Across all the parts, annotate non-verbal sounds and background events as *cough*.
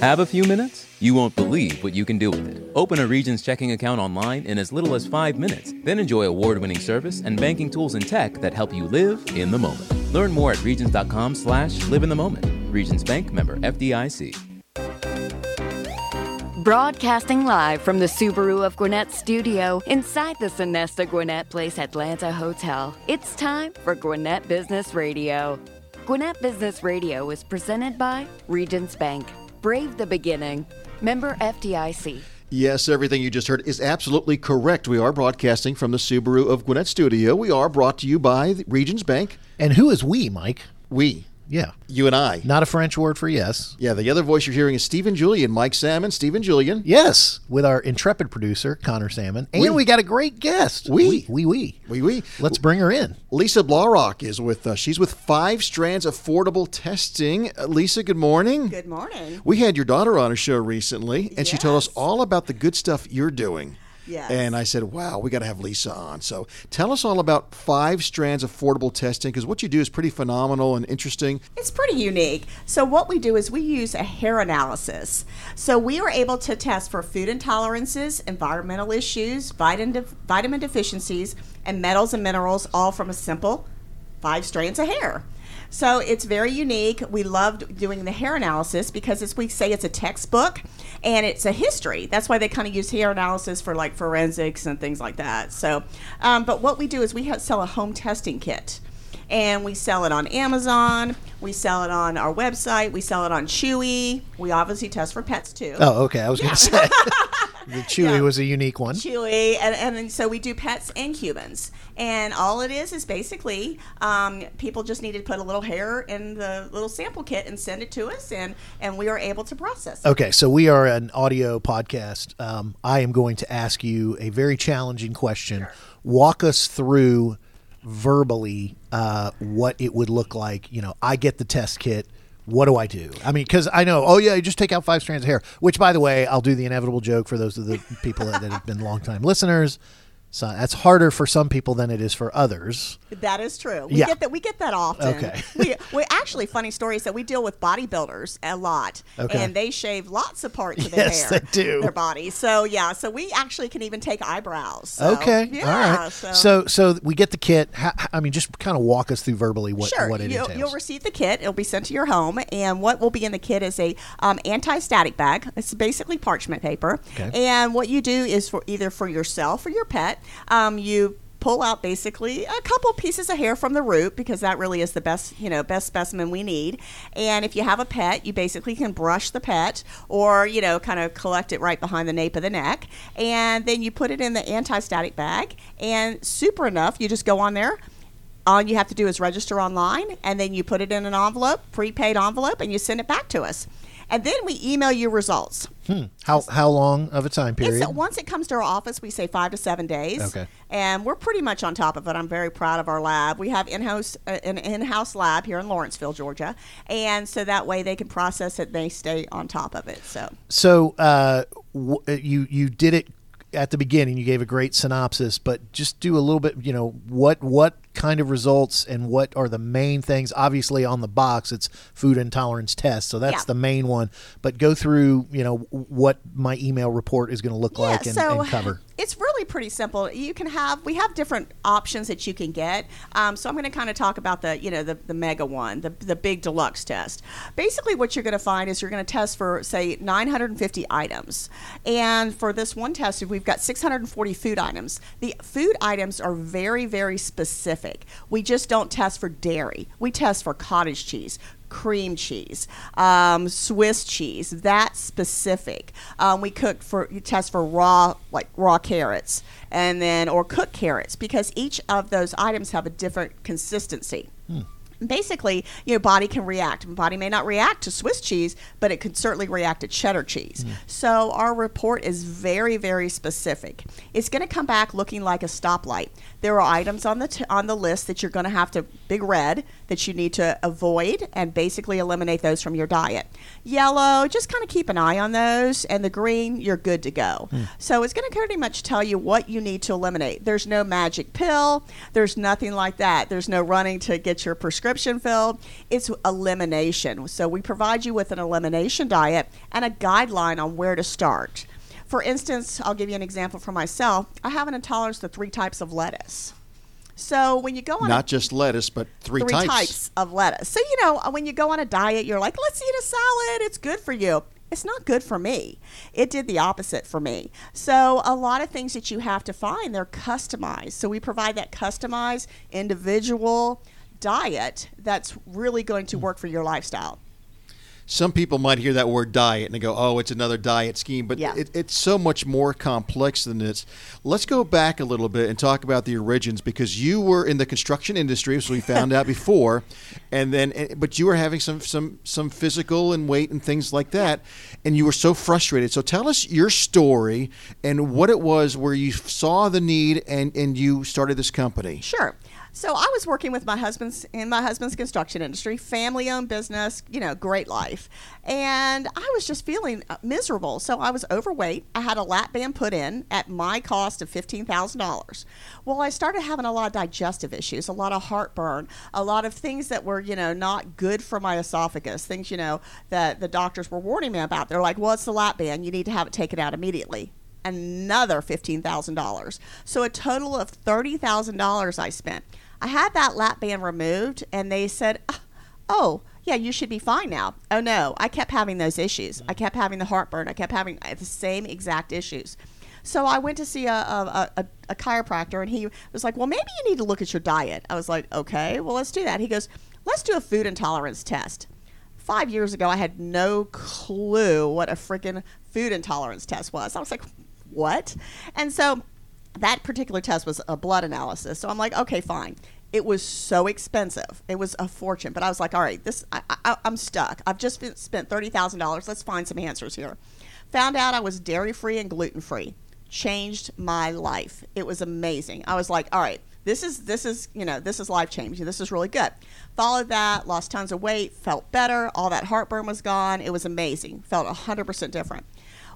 Have a few minutes? You won't believe what you can do with it. Open a Regions checking account online in as little as five minutes. Then enjoy award winning service and banking tools and tech that help you live in the moment. Learn more at Regions.com slash live in the moment. Regions Bank member FDIC. Broadcasting live from the Subaru of Gwinnett studio inside the Sonesta Gwinnett Place Atlanta Hotel. It's time for Gwinnett Business Radio. Gwinnett Business Radio is presented by Regions Bank. Brave the beginning. Member FDIC. Yes, everything you just heard is absolutely correct. We are broadcasting from the Subaru of Gwinnett studio. We are brought to you by the Regions Bank. And who is we, Mike? We. Yeah. You and I. Not a French word for yes. Yeah, the other voice you're hearing is Stephen Julian, Mike Salmon, Stephen Julian. Yes, with our intrepid producer, Connor Salmon. And Oui. we got a great guest. Oui. We, we. We, we. Let's bring her in. Lisa Blaurock is with us. She's with Five Strands Affordable Testing. Uh, Lisa, good morning. Good morning. We had your daughter on a show recently, and she told us all about the good stuff you're doing. Yes. And I said, wow, we got to have Lisa on. So tell us all about Five Strands Affordable Testing, because what you do is pretty phenomenal and interesting. It's pretty unique. So, what we do is we use a hair analysis. So, we are able to test for food intolerances, environmental issues, vitamin, def- vitamin deficiencies, and metals and minerals, all from a simple five strands of hair. So it's very unique. We loved doing the hair analysis because, as we say, it's a textbook and it's a history. That's why they kind of use hair analysis for like forensics and things like that. So, um, but what we do is we ha- sell a home testing kit and we sell it on Amazon. We sell it on our website. We sell it on Chewy. We obviously test for pets too. Oh, okay. I was going to say *laughs* the Chewy Yeah. was a unique one. Chewy, and, and so we do pets and humans. And all it is is basically um, people just need to put a little hair in the little sample kit and send it to us, and, and we are able to process it. Okay, so we are an audio podcast. Um, I am going to ask you a very challenging question. Walk us through verbally uh, what it would look like. You know, I get the test kit. What do I do? I mean, because I know, oh yeah, you just take out five strands of hair. Which, by the way, I'll do the inevitable joke for those of the people that, that have been longtime listeners. So that's harder for some people than it is for others. That is true. We Yeah. get that. We get that often. Okay. *laughs* we, we actually funny story is that we deal with bodybuilders a lot, Okay. and they shave lots of parts of their Yes, hair, they do. their body. So yeah, so we actually can even take eyebrows. So, okay, yeah. all right. So, So, so we get the kit. How, I mean, just kind of walk us through verbally what Sure, what it you'll, entails. you'll receive the kit. It'll be sent to your home, and what will be in the kit is a um, anti-static bag. It's basically parchment paper, Okay. and what you do is for either for yourself or your pet, um, you pull out basically a couple pieces of hair from the root because that really is the best you know best specimen we need. And if you have a pet you basically can brush the pet or you know kind of collect it right behind the nape of the neck. And then you put it in the anti-static bag. And super enough you just go on there. All you have to do is register online and then you put it in an envelope prepaid envelope and you send it back to us and then we email you results how how long of a time period? it's, once it comes to our office, we say five to seven days. Okay. And we're pretty much on top of it. I'm very proud of our lab. We have in-house uh, an in-house lab here in Lawrenceville, Georgia, and so that way they can process it. And they stay on top of it. So So uh, w- you you did it at the beginning. You gave a great synopsis, but just do a little bit. You know what what kind of results and what are the main things? Obviously, on the box, it's food intolerance test, so that's Yeah. the main one. But go through you know what my email report is going to look like and, so and cover. It's really pretty simple. You can have we have different options that you can get. Um, so I'm going to kind of talk about the you know the, the mega one, the the big deluxe test. Basically, what you're going to find is you're going to test for say 950 items, and for this one test, we've got 640 food items. The food items are very very specific. We just don't test for dairy. We test for cottage cheese, cream cheese, um, Swiss cheese, that specific. Um, we cook for you test for raw like raw carrots and then or cooked carrots because each of those items have a different consistency. Basically, your body can react. Body may not react to Swiss cheese, but it could certainly react to cheddar cheese. Mm. So our report is very, very specific. It's going to come back looking like a stoplight. There are items on the t- on the list that you're going to have to big red that you need to avoid and basically eliminate those from your diet. Yellow, just kind of keep an eye on those, and the green, you're good to go. Mm. So it's going to pretty much tell you what you need to eliminate. There's no magic pill. There's nothing like that. There's no running to get your prescription prescription filled. It's elimination. So we provide you with an elimination diet and a guideline on where to start. For instance, I'll give you an example for myself. I have an intolerance to three types of lettuce. So when you go on Not a, just lettuce, but three, three types. of lettuce. So you know when you go on a diet, you're like, let's eat a salad. It's good for you. It's not good for me. It did the opposite for me. So a lot of things that you have to find, they're customized. So we provide that customized, individual diet that's really going to work for your lifestyle. Some people might hear that word diet and they go, "Oh, it's another diet scheme," but Yeah. it, it's so much more complex than this. Let's go back a little bit and talk about the origins because you were in the construction industry, as we found out *laughs* before, and then, eh, but you were having some some some physical and weight and things like that, and you were so frustrated. So tell us your story and what it was where you saw the need and and you started this company. Sure. So I was working with my husband's in my husband's construction industry, family owned business, you know, great life. And I was just feeling uh, miserable. So I was overweight. I had a lap band put in at my cost of $15,000. Well, I started having a lot of digestive issues, a lot of heartburn, a lot of things that were, you know, not good for my esophagus, things, you know, that the doctors were warning me about. They're like, "Well, it's the lap band. You need to have it taken out immediately." another $15,000. So a total of $30,000 I spent. I had that lap band removed and they said, "Oh, yeah, you should be fine now." Oh no, I kept having those issues. I kept having the heartburn. I kept having uh, the same exact issues. So I went to see a, a, a, a chiropractor and he was like, "Well, maybe you need to look at your diet." I was like, "Okay, well, let's do that." He goes, "Let's do a food intolerance test." Five years ago, I had no clue what a freaking food intolerance test was. I was like, what? And so that particular test was a blood analysis. So I'm like, okay, fine. It was so expensive. It was a fortune. But I was like, all right, this I, I, I'm stuck. I've just spent thirty thousand dollars. Let's find some answers here. Found out I was dairy free and gluten free. Changed my life. It was amazing. I was like, all right, this is this is you know this is life changing. This is really good. Followed that, lost tons of weight, felt better. All that heartburn was gone. It was amazing. Felt hundred percent different.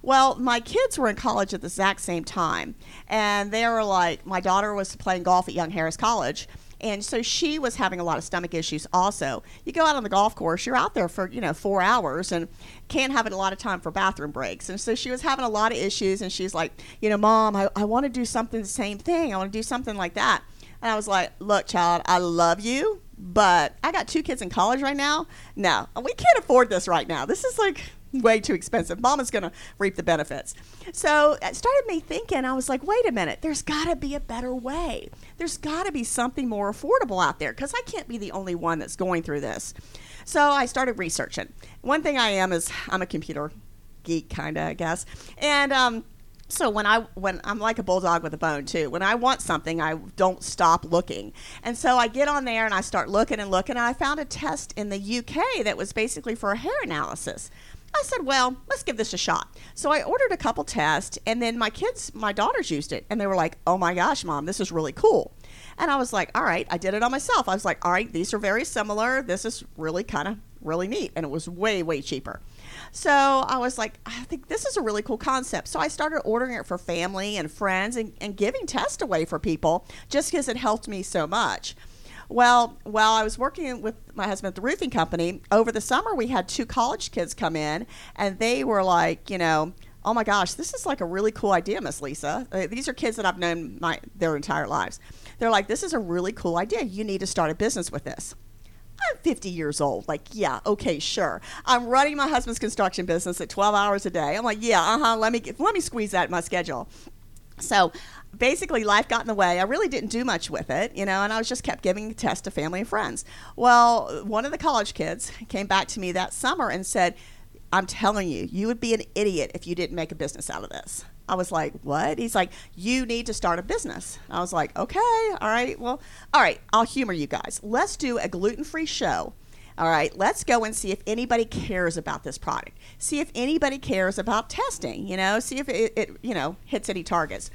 Well, my kids were in college at the exact same time, and they were like, my daughter was playing golf at Young Harris College. And so she was having a lot of stomach issues also. You go out on the golf course, you're out there for, you know, four hours and can't have a lot of time for bathroom breaks. And so she was having a lot of issues and she's like, you know, mom, I, I want to do something the same thing. I want to do something like that. And I was like, look, child, I love you, but I got two kids in college right now. No, we can't afford this right now. This is like *laughs* way too expensive. Mama's going to reap the benefits. So it started me thinking, I was like, wait a minute, there's got to be a better way. There's got to be something more affordable out there because I can't be the only one that's going through this. So I started researching. One thing I am is I'm a computer geek, kind of, I guess. And, um, so when I when I'm like a bulldog with a bone too. When I want something, I don't stop looking. And so I get on there and I start looking and looking. And I found a test in the UK that was basically for a hair analysis. I said, well, let's give this a shot. So I ordered a couple tests, and then my kids, my daughters used it, and they were like, oh my gosh, mom, this is really cool. And I was like, all right, I did it on myself. I was like, all right, these are very similar. This is really kind of really neat. And it was way, way cheaper. So I was like, I think this is a really cool concept. So I started ordering it for family and friends and, and giving tests away for people just because it helped me so much. Well, while I was working with my husband at the roofing company, over the summer we had two college kids come in, and they were like, you know, oh my gosh, this is like a really cool idea, Miss Lisa. Uh, these are kids that I've known my their entire lives. They're like, this is a really cool idea. You need to start a business with this. I'm 50 years old. Like, yeah, okay, sure. I'm running my husband's construction business at 12 hours a day. I'm like, yeah, uh huh. Let me let me squeeze that in my schedule. So basically life got in the way. I really didn't do much with it, you know, and I was just kept giving tests to family and friends. Well, one of the college kids came back to me that summer and said, I'm telling you, you would be an idiot if you didn't make a business out of this. I was like, what? He's like, you need to start a business. I was like, okay, all right, well, all right, I'll humor you guys. Let's do a gluten free show. All right, let's go and see if anybody cares about this product. See if anybody cares about testing, you know, see if it, it you know, hits any targets.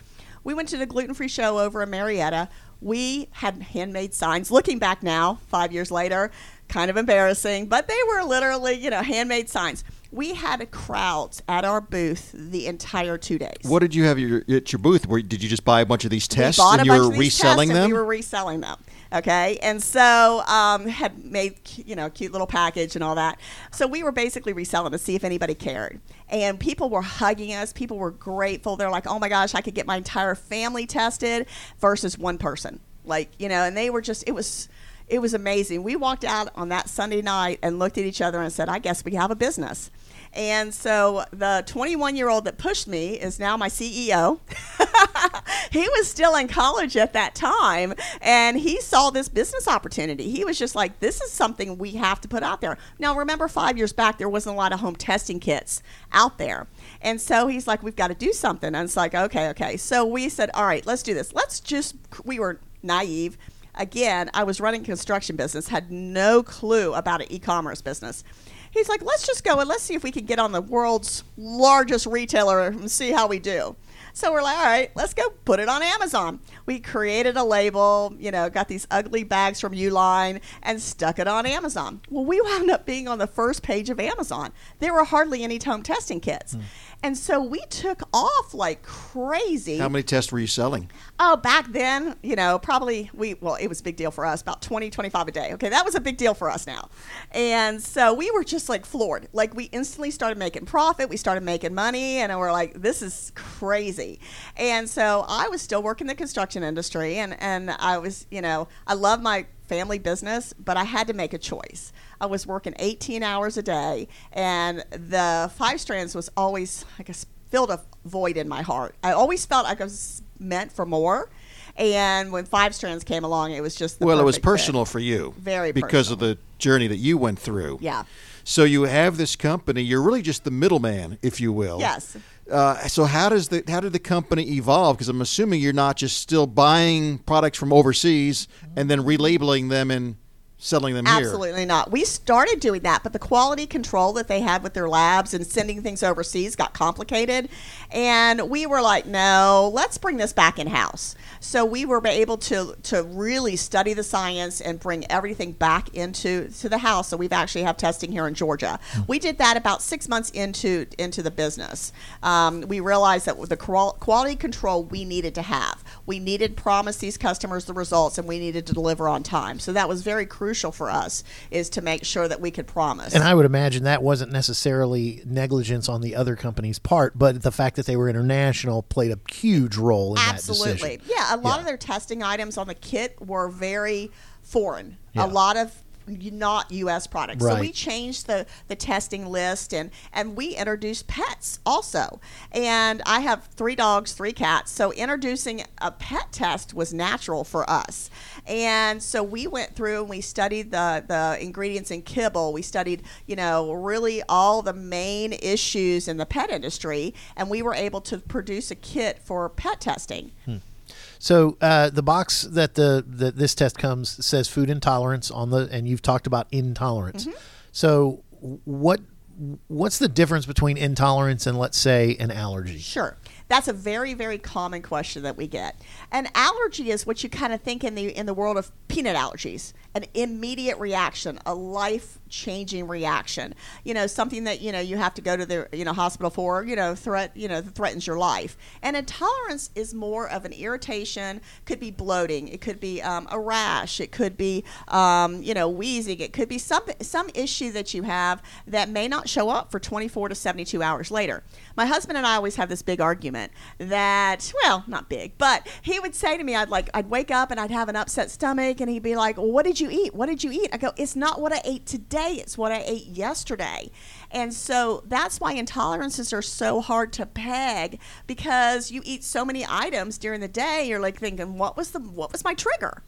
We went to the gluten free show over in Marietta. We had handmade signs. Looking back now, five years later, kind of embarrassing, but they were literally, you know, handmade signs. We had crowds at our booth the entire two days. What did you have your, at your booth? Where, did you just buy a bunch of these tests and you were reselling them? We were reselling them. Okay, and so um, had made you know cute little package and all that. So we were basically reselling to see if anybody cared, and people were hugging us. People were grateful. They're like, "Oh my gosh, I could get my entire family tested," versus one person. Like you know, and they were just it was it was amazing. We walked out on that Sunday night and looked at each other and said, "I guess we have a business." And so the 21 year old that pushed me is now my CEO. *laughs* he was still in college at that time and he saw this business opportunity. He was just like, this is something we have to put out there. Now, remember, five years back, there wasn't a lot of home testing kits out there. And so he's like, we've got to do something. And it's like, okay, okay. So we said, all right, let's do this. Let's just, we were naive again, I was running construction business, had no clue about an e-commerce business he's like, let's just go and let's see if we can get on the world's largest retailer and see how we do. So we're like, all right, let's go put it on Amazon. We created a label, you know, got these ugly bags from Uline and stuck it on Amazon. Well, we wound up being on the first page of Amazon. There were hardly any home testing kits. Mm. And so we took off like crazy. How many tests were you selling? Oh, back then, you know, probably we, well, it was a big deal for us, about 20, 25 a day. Okay, that was a big deal for us now. And so we were just like floored. Like we instantly started making profit, we started making money, and we're like, this is crazy. And so I was still working the construction industry, and, and I was, you know, I love my family business, but I had to make a choice. I was working 18 hours a day, and the five strands was always, I guess, filled a void in my heart. I always felt like I was meant for more. And when Five Strands came along, it was just well, it was fit. personal for you, very because personal. of the journey that you went through. Yeah. So you have this company. You're really just the middleman, if you will. Yes. Uh, so how does the how did the company evolve? Because I'm assuming you're not just still buying products from overseas and then relabeling them and selling them Absolutely here. Absolutely not. We started doing that, but the quality control that they had with their labs and sending things overseas got complicated. And we were like, no, let's bring this back in house. So we were able to to really study the science and bring everything back into to the house. So we've actually have testing here in Georgia. Mm-hmm. We did that about six months into into the business. Um, we realized that the quality control we needed to have, we needed promise these customers the results, and we needed to deliver on time. So that was very crucial for us is to make sure that we could promise. And I would imagine that wasn't necessarily negligence on the other company's part, but the fact that they were international played a huge role in Absolutely. that decision. Absolutely. Yeah, a lot yeah. of their testing items on the kit were very foreign. Yeah. A lot of not U.S. products. Right. So we changed the, the testing list and, and we introduced pets also. And I have three dogs, three cats. So introducing a pet test was natural for us. And so we went through and we studied the, the ingredients in kibble. We studied, you know, really all the main issues in the pet industry. And we were able to produce a kit for pet testing. Hmm. So uh, the box that the that this test comes says food intolerance on the, and you've talked about intolerance. Mm-hmm. So what what's the difference between intolerance and let's say an allergy? Sure. That's a very, very common question that we get. An allergy is what you kind of think in the in the world of peanut allergies, an immediate reaction, a life changing reaction. You know, something that you know you have to go to the you know hospital for. You know, threat you know threatens your life. And intolerance is more of an irritation. Could be bloating. It could be um, a rash. It could be um, you know wheezing. It could be some some issue that you have that may not show up for 24 to 72 hours later. My husband and I always have this big argument that, well, not big, but he would say to me, I'd like, I'd wake up and I'd have an upset stomach, and he'd be like, well, "What did you eat? What did you eat?" I go, "It's not what I ate today. It's what I ate yesterday." And so that's why intolerances are so hard to peg because you eat so many items during the day. You're like thinking, "What was the what was my trigger?"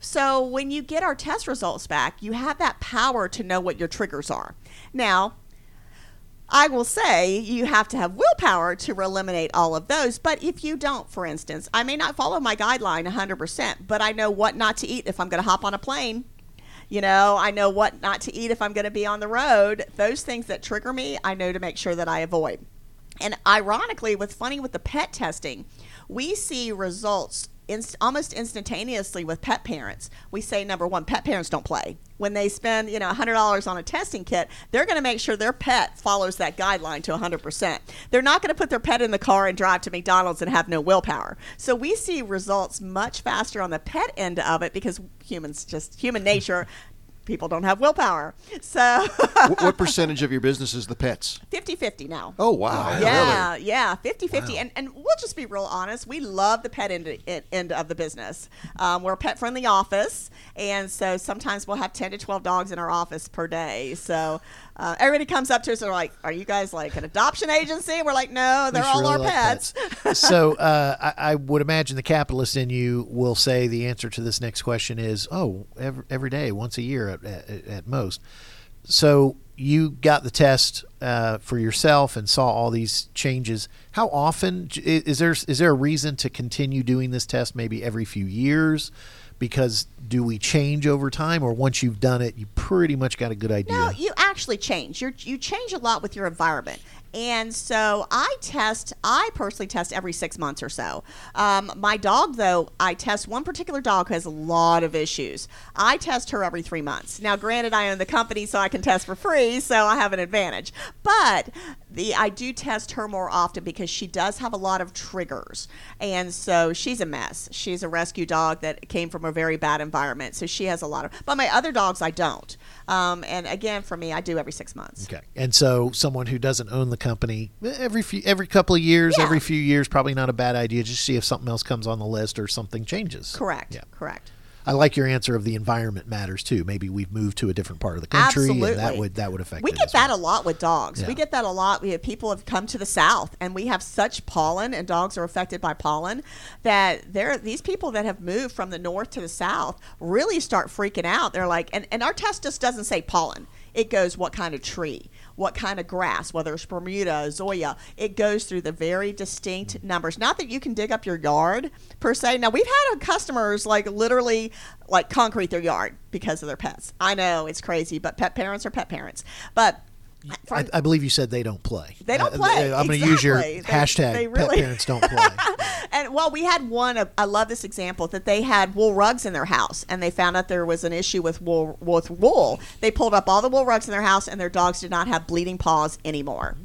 So when you get our test results back, you have that power to know what your triggers are. Now, I will say you have to have willpower to eliminate all of those. But if you don't, for instance, I may not follow my guideline 100%, but I know what not to eat if I'm going to hop on a plane. You know, I know what not to eat if I'm going to be on the road. Those things that trigger me, I know to make sure that I avoid. And ironically, what's funny with the pet testing, we see results inst- almost instantaneously with pet parents. We say number one, pet parents don't play. When they spend you know hundred dollars on a testing kit, they're going to make sure their pet follows that guideline to hundred percent. They're not going to put their pet in the car and drive to McDonald's and have no willpower. So we see results much faster on the pet end of it because humans just human nature. People don't have willpower. So what, what *laughs* percentage of your business is the pets? 50 50 now. Oh wow! Yeah, Really? yeah, 50 50. And, and we'll just be real honest. We love the pet end, end of the business. Um, we're a pet friendly office. And so sometimes we'll have 10 to 12 dogs in our office per day. So uh, everybody comes up to us and they're like, Are you guys like an adoption agency? We're like, No, they're We all sure our like pets. pets. so uh, I, I would imagine the capitalist in you will say the answer to this next question is, oh, every, every day, once a year at, at, at most. So you got the test uh, for yourself and saw all these changes. How often is there is there a reason to continue doing this test? Maybe every few years, because do we change over time, or once you've done it, you pretty much got a good idea? No, you actually change. You you change a lot with your environment. And so I test, I personally test every six months or so. Um, my dog, though, I test one particular dog who has a lot of issues. I test her every three months. Now, granted, I own the company, so I can test for free, so I have an advantage. But the I do test her more often because she does have a lot of triggers. And so she's a mess. She's a rescue dog that came from a very bad environment. So she has a lot of, but my other dogs, I don't. Um, and again, for me, I do every six months. Okay. And so someone who doesn't own the company every few every couple of years, Yeah. every few years, probably not a bad idea. Just see if something else comes on the list or something changes. Correct. Yeah. Correct. I like your answer of the environment matters too. Maybe we've moved to a different part of the country, Absolutely. and that would that would affect. We get that well. a lot with dogs. Yeah. We get that a lot. We have people have come to the south, and we have such pollen, and dogs are affected by pollen that there. These people that have moved from the north to the south really start freaking out. They're like, and, and our test just doesn't say pollen. It goes what kind of tree, what kind of grass, whether it's Bermuda, Zoysia. It goes through the very distinct numbers. Not that you can dig up your yard per se. Now we've had customers like literally like concrete their yard because of their pets. I know it's crazy, but pet parents are pet parents. But from- I, I believe you said they don't play. They don't Uh, play. I'm going to use your They- hashtag. they Pet parents don't play. *laughs* and well, we had one. uh, I love this example that they had wool rugs in their house, and they found out there was an issue with wool. With wool, they pulled up all the wool rugs in their house, and their dogs did not have bleeding paws anymore.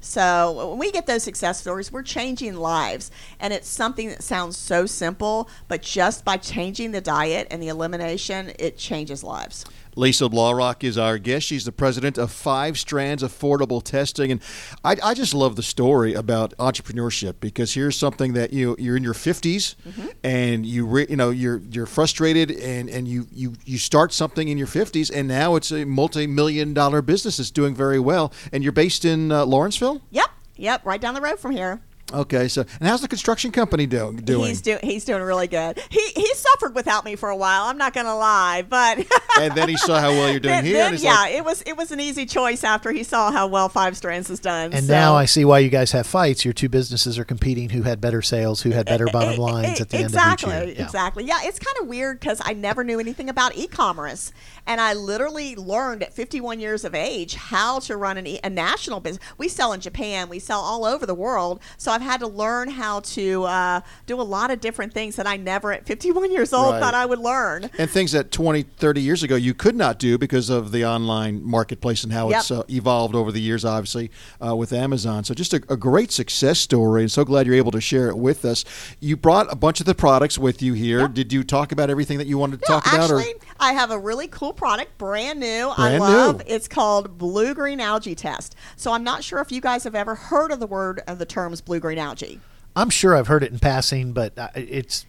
So when we get those success stories, we're changing lives, and it's something that sounds so simple, but just by changing the diet and the elimination, it changes lives. Lisa Blaurock is our guest. She's the president of Five Strands Affordable Testing, and I, I just love the story about entrepreneurship because here's something that you you're in your 50s and you re, you know you're you're frustrated and and you you you start something in your 50s and now it's a multi-million dollar business that's doing very well and you're based in uh, Lawrenceville. Yep, yep, right down the road from here. Okay, so and how's the construction company do, doing? He's doing he's doing really good. He he suffered without me for a while. I'm not gonna lie, but *laughs* and then he saw how well you're doing then, here. then, and yeah, like, it was it was an easy choice after he saw how well Five Strands has done. And so- now I see why you guys have fights. Your two businesses are competing. Who had better sales? Who had better bottom lines at the exactly, end of each year? Yeah. Exactly. Yeah, it's kind of weird because I never knew anything about e-commerce, and I literally learned at 51 years of age how to run an e- a national business. We sell in Japan, we sell all over the world, so I've had to learn how to uh, do a lot of different things that I never at 51 years old Right. thought I would learn. and things that 20, 30 years ago you could not do because of the online marketplace and how Yep. it's uh, evolved over the years, obviously, uh, with Amazon. So just a, a great success story, and so glad you're able to share it with us. You brought a bunch of the products with you here. Did you talk about everything that you wanted to No, talk about? actually, I have a really cool product, brand new. I love. new. It's called blue green algae test. So I'm not sure if you guys have ever heard of the word of the terms blue green algae. I'm sure I've heard it in passing, but uh, it's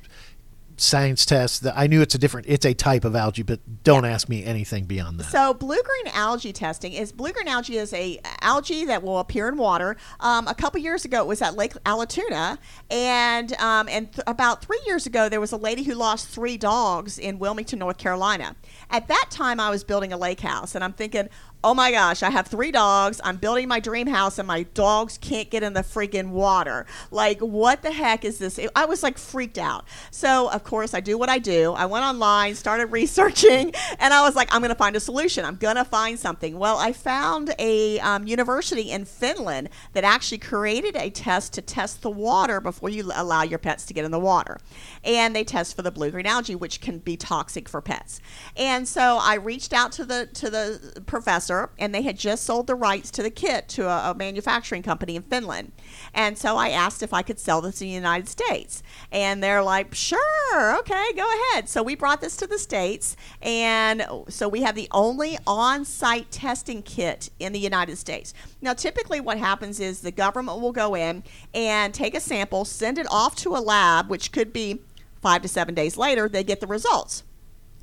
science test. That I knew it's a different. It's a type of algae, but don't ask me anything beyond that. So blue green algae testing is blue green algae is a algae that will appear in water. Um, a couple years ago, it was at Lake Allatoona, and um, and th- about three years ago, there was a lady who lost three dogs in Wilmington, North Carolina. At that time, I was building a lake house, and I'm thinking, oh my gosh, I have three dogs. I'm building my dream house and my dogs can't get in the freaking water. Like, what the heck is this? I was like freaked out. So, of course, I do what I do. I went online, started *laughs* researching, and I was like, I'm going to find a solution. I'm going to find something. Well, I found a um, university in Finland that actually created a test to test the water before you allow your pets to get in the water. And they test for the blue green algae, which can be toxic for pets. And so I reached out to the to the professor, and they had just sold the rights to the kit to a, a manufacturing company in Finland. And so I asked if I could sell this in the United States, and they're like, "Sure, okay, go ahead." So we brought this to the states, and so we have the only on-site testing kit in the United States. Now, typically, what happens is the government will go in and take a sample, send it off to a lab, which could be five to seven days later, they get the results.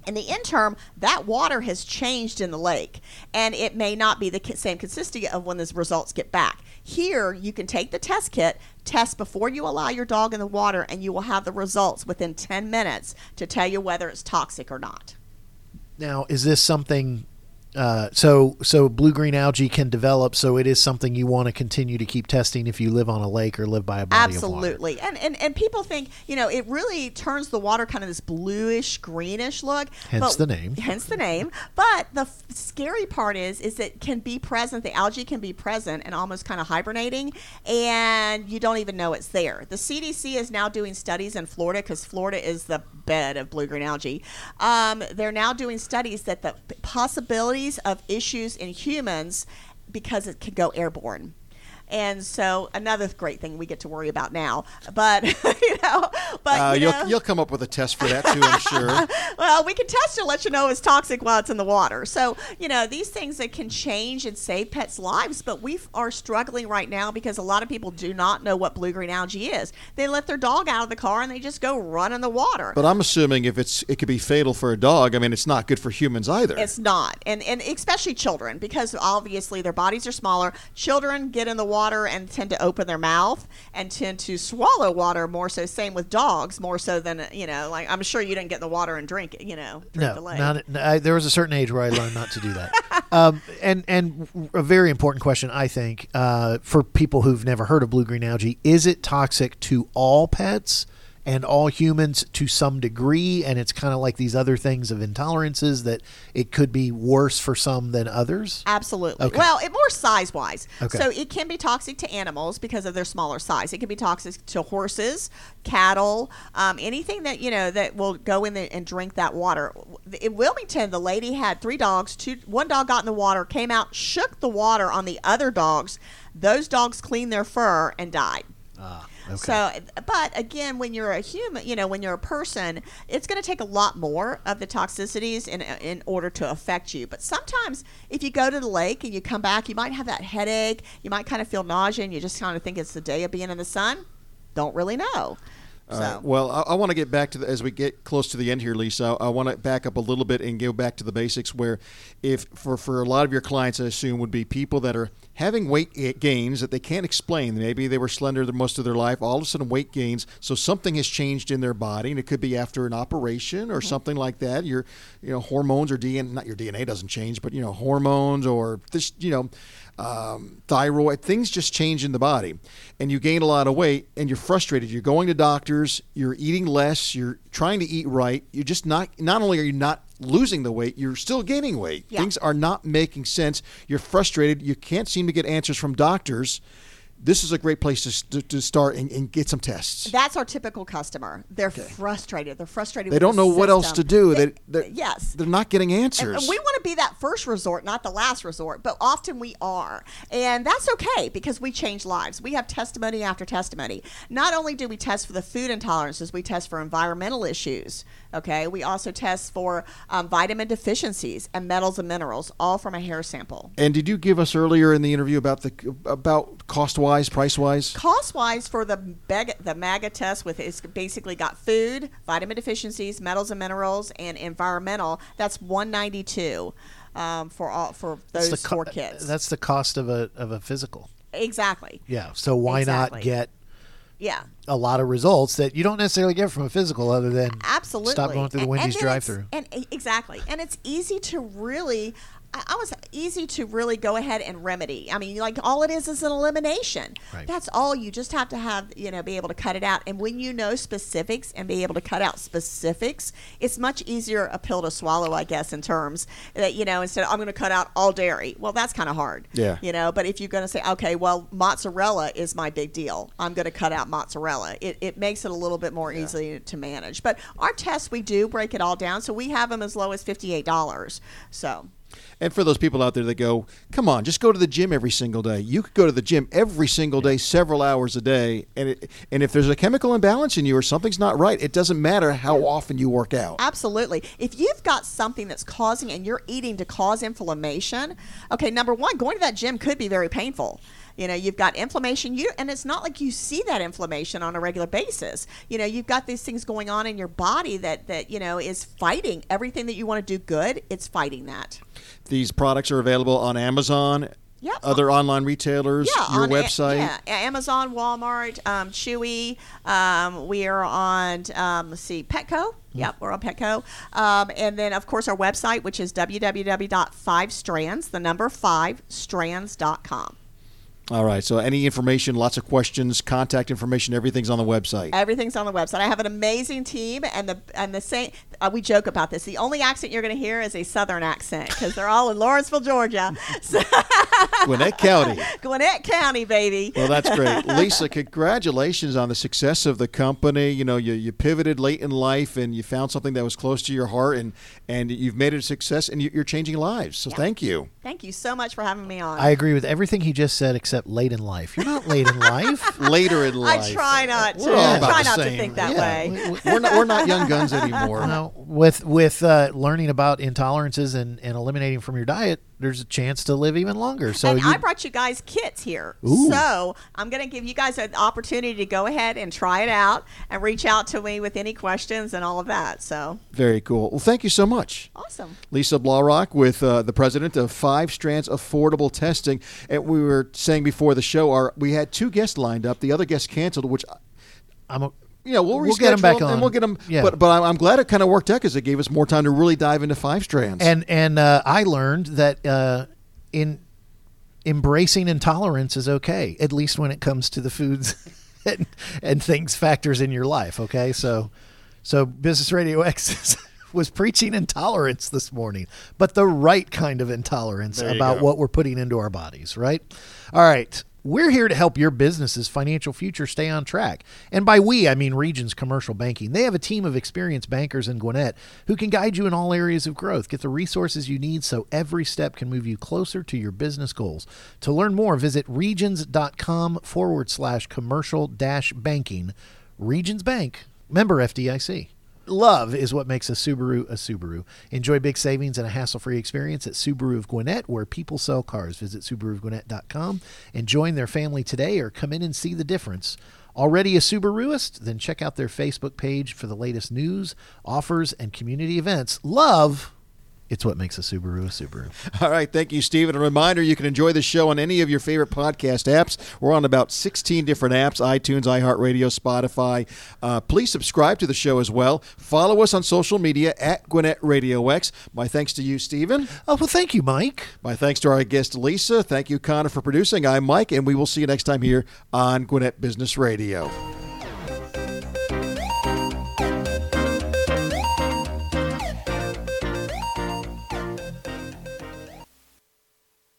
In the interim, that water has changed in the lake, and it may not be the same consistency of when the results get back. Here, you can take the test kit, test before you allow your dog in the water, and you will have the results within 10 minutes to tell you whether it's toxic or not. Now, is this something uh, so so blue green algae can develop. So it is something you want to continue to keep testing if you live on a lake or live by a body Absolutely, and and and people think you know it really turns the water kind of this bluish greenish look. Hence but, the name. Hence the name. But the f- scary part is is it can be present. The algae can be present and almost kind of hibernating, and you don't even know it's there. The CDC is now doing studies in Florida because Florida is the bed of blue green algae. Um, they're now doing studies that the possibilities of issues in humans because it can go airborne. And so another great thing we get to worry about now, but *laughs* you know, but uh, you will know, you'll come up with a test for that too, I'm *laughs* sure. well, we can test to let you know it's toxic while it's in the water. So you know these things that can change and save pets' lives, but we are struggling right now because a lot of people do not know what blue green algae is. They let their dog out of the car and they just go run in the water. But I'm assuming if it's it could be fatal for a dog, I mean it's not good for humans either. It's not, and and especially children because obviously their bodies are smaller. Children get in the water and tend to open their mouth and tend to swallow water more so. Same with dogs, more so than you know. Like I'm sure you didn't get the water and drink it. You know, drink No, lake. not, I, there was a certain age where I learned not to do that. *laughs* um, and and a very important question, I think, uh, for people who've never heard of blue green algae: Is it toxic to all pets and all humans to some degree? And it's kind of like these other things of intolerances that it could be worse for some than others. Absolutely. Okay. Well, it more size wise. Okay. So it can be toxic to animals because of their smaller size. It can be toxic to horses, cattle, um, anything that you know that will go in and drink that water. In Wilmington, the lady had three dogs. Two, one dog got in the water, came out, shook the water on the other dogs. Those dogs cleaned their fur and died. Ah, okay. So, but again, when you're a human, you know, when you're a person, it's going to take a lot more of the toxicities in in order to affect you. But sometimes, if you go to the lake and you come back, you might have that headache. You might kind of feel nausea, and you just kind of think it's the day of being in the sun. Don't really know. Uh, so, right. Well, I, I want to get back to the, as we get close to the end here, Lisa. I, I want to back up a little bit and go back to the basics. Where, if for for a lot of your clients, I assume would be people that are having weight gains that they can't explain. Maybe they were slender the most of their life. All of a sudden, weight gains. So something has changed in their body, and it could be after an operation or something like that. Your, you know, hormones or DNA. Not your DNA doesn't change, but you know, hormones or this, you know um, thyroid, things just change in the body, and you gain a lot of weight, and you're frustrated. You're going to doctors, you're eating less, you're trying to eat right. You're just not. Not only are you not losing the weight, you're still gaining weight. Yeah. Things are not making sense. You're frustrated. You can't seem to get answers from doctors. This is a great place to, to start and, and get some tests. that's our typical customer. They're frustrated. They're frustrated. They don't the know what else to do. They- They, they're, yes. they're not getting answers. And we want to be that first resort, not the last resort, but often we are. And that's okay because we change lives. We have testimony after testimony. Not only do we test for the food intolerances, we test for environmental issues. Okay. We also test for um, vitamin deficiencies and metals and minerals, all from a hair sample. and did you give us earlier in the interview about the about cost wise, price wise? Cost wise for the bega, the mega test with it's basically got food, vitamin deficiencies, metals and minerals, and environmental. That's one ninety two um, for all for those That's the four co- kits. That's the cost of a of a physical. exactly. Yeah. So why Exactly. not get Yeah. a lot of results that you don't necessarily get from a physical, other than Absolutely. stop going through the And- Wendy's it's- drive-through. And exactly, and it's easy to really I, was easy to really go ahead and remedy. I mean, like all it is is an elimination. Right. That's all. You just have to have you know be able to cut it out. And when you know specifics and be able to cut out specifics, it's much easier a pill to swallow, I guess, in terms that you know instead of, I'm going to cut out all dairy. Well, that's kind of hard. Yeah. You know, but if you're going to say, okay, well, mozzarella is my big deal, I'm going to cut out mozzarella. It, it makes it a little bit more easy to manage. But our tests, we do break it all down, so we have them as low as fifty-eight dollars. So. And for those people out there that go, come on, just go to the gym every single day. You could go to the gym every single day, several hours a day, and it, and if there's a chemical imbalance in you or something's not right, it doesn't matter how often you work out. Absolutely. If you've got something that's causing and you're eating to cause inflammation, okay, number one, going to that gym could be very painful. You know, you've got inflammation, you and it's not like you see that inflammation on a regular basis. You know, you've got these things going on in your body that that you know is fighting everything that you want to do good. It's fighting that. These products are available on Amazon, Yep. other online retailers, Yeah, your on A- website. yeah, Amazon, Walmart, um, Chewy. Um, we are on, um, let's see, Petco. Yep, we're on Petco. Um, and then, of course, our website, which is www.5strands, the number 5 strands.com. All right. So any information, lots of questions, contact information, everything's on the website. Everything's on the website. I have an amazing team, and the and the same. Uh, we joke about this. The only accent you're going to hear is a Southern accent because they're all in Lawrenceville, Georgia, *laughs* so, Gwinnett County. *laughs* Gwinnett County, baby. Well, that's great. *laughs* Lisa, congratulations on the success of the company. You know, you, you pivoted late in life and you found something that was close to your heart and, and you've made it a success and you, you're changing lives. So thank you. Thank you so much for having me on. I agree with everything he just said, except late in life. You're not late in life. Later in life. I try not to. We're all I about try the not to think that Yeah. way. We're not, we're not young guns anymore. No, with with uh, learning about intolerances and, and eliminating from your diet, there's a chance to live even longer. So and you, I brought you guys kits here. Ooh. So I'm going to give you guys an opportunity to go ahead and try it out and reach out to me with any questions and all of that. So Very cool. Well, thank you so much. awesome. Lisa Blaurock with uh, the president of Five Strands Affordable Testing. And we were saying before the show, our we had two guests lined up. The other guest canceled, which I'm a, you know, we'll, We'll get 'em reschedule back and on. we'll get them. Yeah. But but I'm, I'm glad it kind of worked out because it gave us more time to really dive into Five Strands. and and uh, I learned that uh, in embracing intolerance is okay, at least when it comes to the foods *laughs* and, and things factors in your life. Okay, so so Business Radio X *laughs* was preaching intolerance this morning, but the right kind of intolerance There about go. what we're putting into our bodies. Right. All right. We're here to help your business's financial future stay on track. And by we, I mean Regions Commercial Banking. They have a team of experienced bankers in Gwinnett who can guide you in all areas of growth. Get the resources you need so every step can move you closer to your business goals. To learn more, visit regions.com forward slash commercial dash banking. Regions Bank, member FDIC. Love is what makes a Subaru a Subaru. Enjoy big savings and a hassle-free experience at Subaru of Gwinnett, where people sell cars. Visit SubaruofGwinnett.com and join their family today, or come in and see the difference. Already a Subaruist? Then check out their Facebook page for the latest news, offers, and community events. Love, it's what makes a Subaru a Subaru. *laughs* All right, thank you, Stephen. A reminder: you can enjoy the show on any of your favorite podcast apps. We're on about 16 different apps: iTunes, iHeartRadio, Spotify. Uh, please subscribe to the show as well. Follow us on social media at Gwinnett Radio X. My thanks to you, Stephen. Oh well, thank you, Mike. My thanks to our guest Lisa. Thank you, Connor, for producing. I'm Mike, and we will see you next time here on Gwinnett Business Radio.